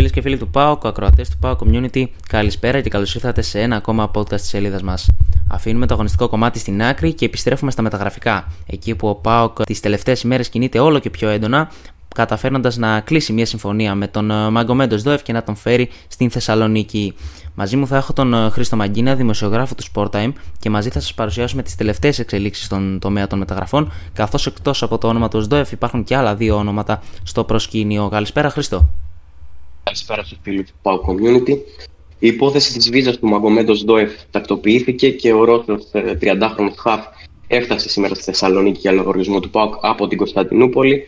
Φίλες και φίλοι του ΠΑΟΚ, ακροατές του ΠΑΟΚ Community, καλησπέρα και καλώς ήρθατε σε ένα ακόμα podcast της σελίδας μας. Αφήνουμε το αγωνιστικό κομμάτι στην άκρη και επιστρέφουμε στα μεταγραφικά. Εκεί που ο ΠΑΟΚ τις τελευταίες ημέρες κινείται όλο και πιο έντονα, καταφέρνοντας να κλείσει μια συμφωνία με τον ε, Μαγκομέντο Δόεφ και να τον φέρει στην Θεσσαλονίκη. Μαζί μου θα έχω τον ε, Χρήστο Μαγκίνα, δημοσιογράφο του Sporttime, και μαζί θα σας παρουσιάσουμε τις τελευταίες εξελίξεις στον τομέα των μεταγραφών, καθώς εκτός από το όνομα του Σδόεφ υπάρχουν και άλλα δύο όνοματα στο προσκήνιο. Καλησπέρα, Χρήστο. Καλησπέρα στους φίλους του PAO Community. Η υπόθεση της βίζας του Μαγκομέντος Ντόεφ τακτοποιήθηκε και ο Ρώσος 30χρονος ε, Χαφ έφτασε σήμερα στη Θεσσαλονίκη για λογαριασμό του ΠΑΟΚ από την Κωνσταντινούπολη.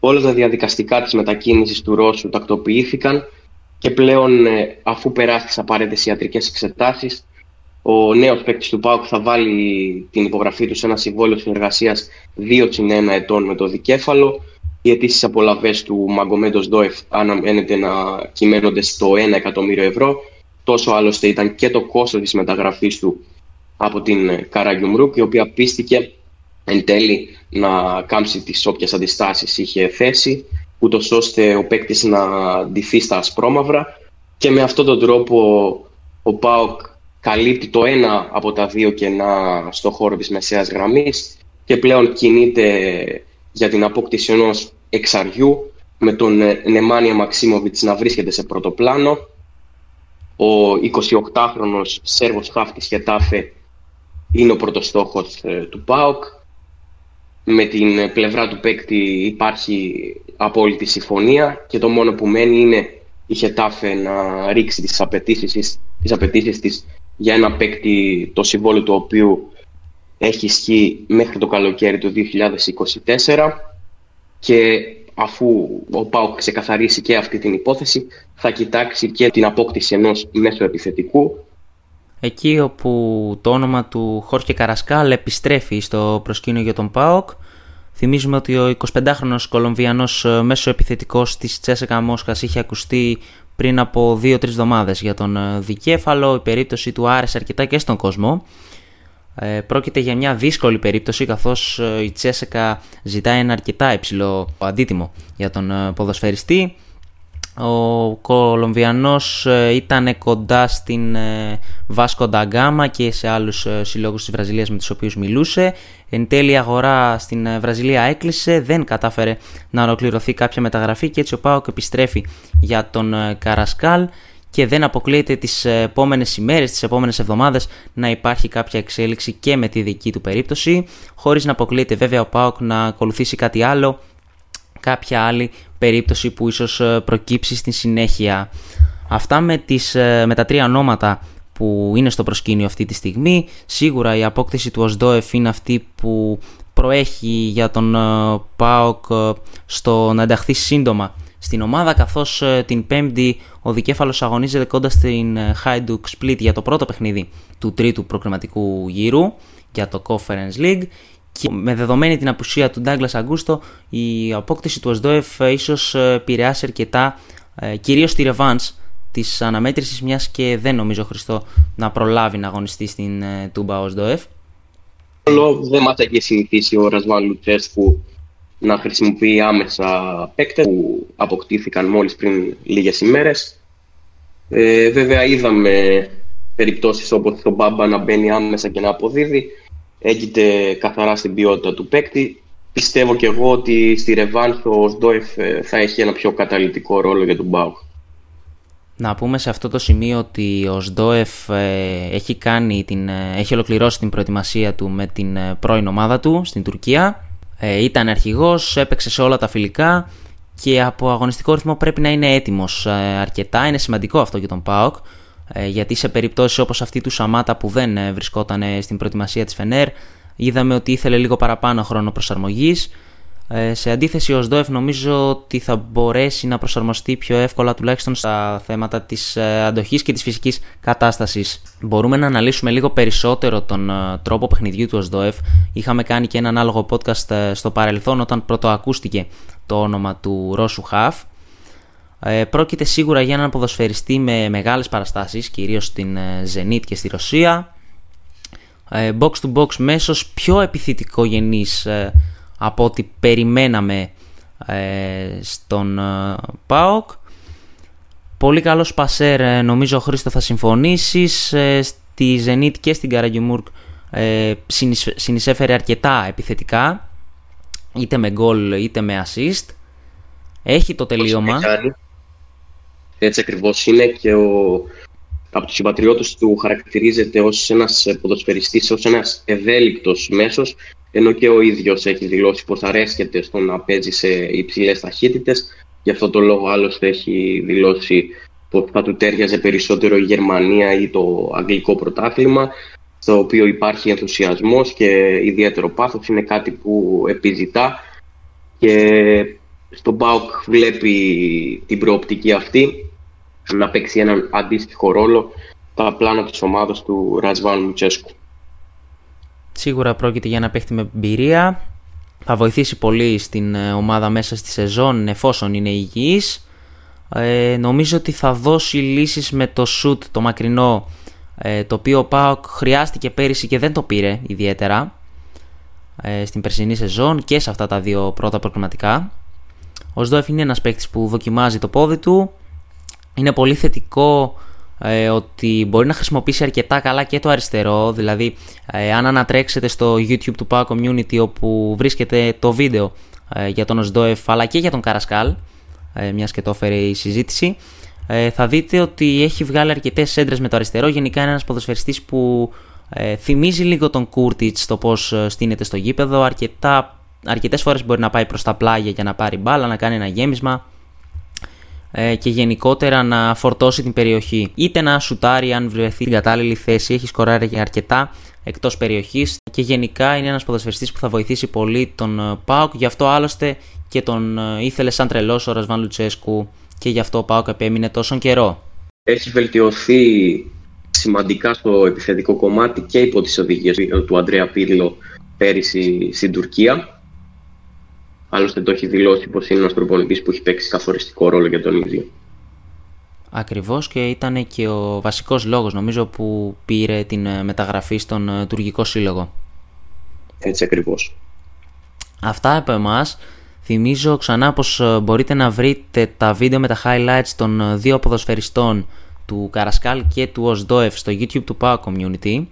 Όλα τα διαδικαστικά της μετακίνησης του Ρώσου τακτοποιήθηκαν και πλέον ε, αφού περάσει τις απαραίτητες ιατρικές εξετάσεις ο νέος παίκτης του ΠΑΟΚ θα βάλει την υπογραφή του σε ένα συμβόλαιο συνεργασίας 2 1 ετών με το δικέφαλο οι αιτήσεις απολαυές του Μαγκομέντος Ντόεφ αναμένεται να κυμαίνονται στο 1 εκατομμύριο ευρώ. Τόσο άλλωστε ήταν και το κόστος της μεταγραφής του από την Καραγιουμρούκ, η οποία πίστηκε εν τέλει να κάμψει τις όποιες αντιστάσεις είχε θέσει, ούτως ώστε ο παίκτης να ντυθεί στα ασπρόμαυρα. Και με αυτόν τον τρόπο ο ΠΑΟΚ καλύπτει το ένα από τα δύο κενά στο χώρο της μεσαίας γραμμής και πλέον κινείται για την απόκτηση ενός εξαριού με τον ε, Νεμάνια Μαξίμοβιτς να βρίσκεται σε πρώτο πλάνο. Ο 28χρονος Σέρβος Χάφτης Χετάφε είναι ο πρώτος στόχος ε, του ΠΑΟΚ. Με την πλευρά του παίκτη υπάρχει απόλυτη συμφωνία και το μόνο που μένει είναι η Χετάφε να ρίξει τις απαιτήσεις, τις απαιτήσεις της για ένα παίκτη το συμβόλαιο του οποίου έχει ισχύει μέχρι το καλοκαίρι του 2024 και αφού ο ΠΑΟΚ ξεκαθαρίσει και αυτή την υπόθεση θα κοιτάξει και την απόκτηση ενός μέσου επιθετικού Εκεί όπου το όνομα του Χόρκε Καρασκάλ επιστρέφει στο προσκήνιο για τον ΠΑΟΚ Θυμίζουμε ότι ο 25χρονος Κολομβιανός ε, μέσο επιθετικός της Τσέσεκα Μόσχας είχε ακουστεί πριν από 2-3 εβδομάδες για τον ε, δικέφαλο. Η περίπτωση του άρεσε αρκετά και στον κόσμο. Ε, πρόκειται για μια δύσκολη περίπτωση καθώς ε, η Τσέσεκα ζητάει ένα αρκετά υψηλό αντίτιμο για τον ε, ποδοσφαιριστή. Ο Κολομβιανός ήταν κοντά στην Βάσκο Νταγκάμα και σε άλλους συλλόγους της Βραζιλίας με τους οποίους μιλούσε. Εν τέλει η αγορά στην Βραζιλία έκλεισε, δεν κατάφερε να ολοκληρωθεί κάποια μεταγραφή και έτσι ο Πάοκ επιστρέφει για τον Καρασκάλ και δεν αποκλείεται τις επόμενες ημέρες, τις επόμενες εβδομάδες να υπάρχει κάποια εξέλιξη και με τη δική του περίπτωση χωρίς να αποκλείεται βέβαια ο ΠΑΟΚ να ακολουθήσει κάτι άλλο κάποια άλλη περίπτωση που ίσως ε, προκύψει στη συνέχεια. Αυτά με, τις, ε, με τα τρία ονόματα που είναι στο προσκήνιο αυτή τη στιγμή. Σίγουρα η απόκτηση του Οσδόεφ είναι αυτή που προέχει για τον ε, ΠΑΟΚ στο να ενταχθεί σύντομα στην ομάδα καθώς ε, την πέμπτη ο Δικέφαλος αγωνίζεται κοντά στην ε, Hajduk Split για το πρώτο παιχνίδι του τρίτου προκριματικού γύρου για το Conference League και με δεδομένη την απουσία του Douglas Αγκούστο η απόκτηση του Οσδόεφ ε, ίσως επηρεάσει αρκετά κυρίως τη ρεβάνς της αναμέτρησης μιας και δεν νομίζω Χριστό να προλάβει να αγωνιστεί στην Τούμπα Οσδόεφ. Δεν μας έχει συνηθίσει ο Ρασβάν Λουτσέσκου να χρησιμοποιεί άμεσα παίκτες που αποκτήθηκαν μόλις πριν λίγες ημέρες. Ε, βέβαια είδαμε περιπτώσεις όπως το Μπάμπα να μπαίνει άμεσα και να αποδίδει. Έγκυται καθαρά στην ποιότητα του παίκτη. Πιστεύω και εγώ ότι στη Ρεβάνς ο Σντόεφ ε, θα έχει ένα πιο καταλητικό ρόλο για τον Μπάουκ. Να πούμε σε αυτό το σημείο ότι ο Σντόεφ ε, έχει, κάνει την, ε, έχει ολοκληρώσει την προετοιμασία του με την πρώην ομάδα του στην Τουρκία ε, ήταν αρχηγός, έπαιξε σε όλα τα φιλικά και από αγωνιστικό ρυθμό πρέπει να είναι έτοιμος ε, αρκετά. Είναι σημαντικό αυτό για τον ΠΑΟΚ ε, γιατί σε περιπτώσεις όπως αυτή του Σαμάτα που δεν ε, βρισκόταν στην προετοιμασία της Φενέρ είδαμε ότι ήθελε λίγο παραπάνω χρόνο προσαρμογής ε, σε αντίθεση, ο ΣΔΟΕΦ νομίζω ότι θα μπορέσει να προσαρμοστεί πιο εύκολα τουλάχιστον στα θέματα της ε, αντοχής και της φυσικής κατάστασης. Μπορούμε να αναλύσουμε λίγο περισσότερο τον ε, τρόπο παιχνιδιού του ΟΣΔΟΕΦ. Είχαμε κάνει και ένα ανάλογο podcast στο παρελθόν όταν πρώτο ακούστηκε το όνομα του Ρώσου Χαφ. πρόκειται σίγουρα για έναν ποδοσφαιριστή με μεγάλες παραστάσεις, κυρίως στην Zenit και στη Ρωσία. box to box μέσος πιο επιθετικό γενής από ό,τι περιμέναμε ε, στον ε, ΠΑΟΚ. πολύ καλός σπασέρ, ε, νομίζω Χρήστο θα συμφωνήσεις. Ε, στη Zenit και στην Καραγκιουμούρκ ε, συνεισέφερε αρκετά επιθετικά, είτε με γκολ είτε με assist. Έχει το τελείωμα. Έτσι ακριβώς είναι και ο, από τους συμπατριώτες του χαρακτηρίζεται ως ένας ποδοσφαιριστής, ως ένας ευέλικτος μέσος, ενώ και ο ίδιος έχει δηλώσει πως αρέσκεται στο να παίζει σε υψηλές ταχύτητες. Γι' αυτό το λόγο άλλωστε έχει δηλώσει πως θα του τέριαζε περισσότερο η Γερμανία ή το αγγλικό πρωτάθλημα, στο οποίο υπάρχει ενθουσιασμός και ιδιαίτερο πάθος. Είναι κάτι που επιζητά και στον ΠΑΟΚ βλέπει την προοπτική αυτή να παίξει έναν αντίστοιχο ρόλο τα πλάνα της ομάδας του Ρατζβάν Μουτσέσκου. Σίγουρα πρόκειται για ένα παίχτη με εμπειρία. Θα βοηθήσει πολύ στην ε, ομάδα μέσα στη σεζόν εφόσον είναι υγιής. Ε, νομίζω ότι θα δώσει λύσεις με το shoot το μακρινό ε, το οποίο ο Πάοκ χρειάστηκε πέρυσι και δεν το πήρε ιδιαίτερα ε, στην περσινή σεζόν και σε αυτά τα δύο πρώτα προγραμματικά. Ο Σδόεφ είναι ένας παίκτης που δοκιμάζει το πόδι του. Είναι πολύ θετικό ε, ότι μπορεί να χρησιμοποιήσει αρκετά καλά και το αριστερό. Δηλαδή, ε, αν ανατρέξετε στο YouTube του Power Community όπου βρίσκεται το βίντεο ε, για τον Οσδόεφ αλλά και για τον Καρασκάλ, ε, μιας και το έφερε η συζήτηση, ε, θα δείτε ότι έχει βγάλει αρκετές έντρες με το αριστερό. Γενικά είναι ένας ποδοσφαιριστής που ε, θυμίζει λίγο τον Κούρτιτς στο πώς στείνεται στο γήπεδο. Αρκετά, αρκετές φορές μπορεί να πάει προς τα πλάγια για να πάρει μπάλα, να κάνει ένα γέμισμα ε, και γενικότερα να φορτώσει την περιοχή. Είτε να σουτάρει αν βρεθεί στην κατάλληλη θέση, έχει σκοράρει για αρκετά εκτός περιοχής και γενικά είναι ένας ποδοσφαιριστής που θα βοηθήσει πολύ τον ε, Πάουκ. Γι' αυτό άλλωστε και τον ε, ήθελε σαν τρελός ο Ρασβάν Λουτσέσκου και γι' αυτό ο Πάουκ επέμεινε τόσο καιρό. Έχει βελτιωθεί σημαντικά στο επιθετικό κομμάτι και υπό τις οδηγίες του Αντρέα Πύρλο πέρυσι στην Τουρκία Άλλωστε το έχει δηλώσει πως είναι ένας προπονητής που έχει παίξει καθοριστικό ρόλο για τον ίδιο. Ακριβώς και ήταν και ο βασικός λόγος νομίζω που πήρε την ε, μεταγραφή στον ε, τουρκικό σύλλογο. Έτσι ακριβώς. Αυτά από εμάς. Θυμίζω ξανά πως ε, μπορείτε να βρείτε τα βίντεο με τα highlights των δύο ποδοσφαιριστών του Καρασκάλ και του Οσδόεφ στο YouTube του Power Community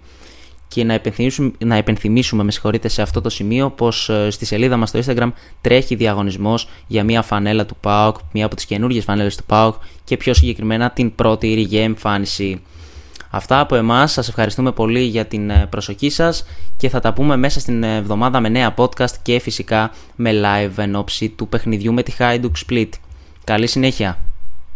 και να υπενθυμίσουμε, να υπενθυμίσουμε με συγχωρείτε σε αυτό το σημείο πως ε, στη σελίδα μας στο Instagram τρέχει διαγωνισμός για μια φανέλα του ΠΑΟΚ, μια από τις καινούργιες φανέλες του ΠΑΟΚ και πιο συγκεκριμένα την πρώτη ρηγέ εμφάνιση. Αυτά από εμάς, σας ευχαριστούμε πολύ για την ε, προσοχή σας και θα τα πούμε μέσα στην εβδομάδα με νέα podcast και φυσικά με live εν ώψη του παιχνιδιού με τη Hajduk Split. Καλή συνέχεια!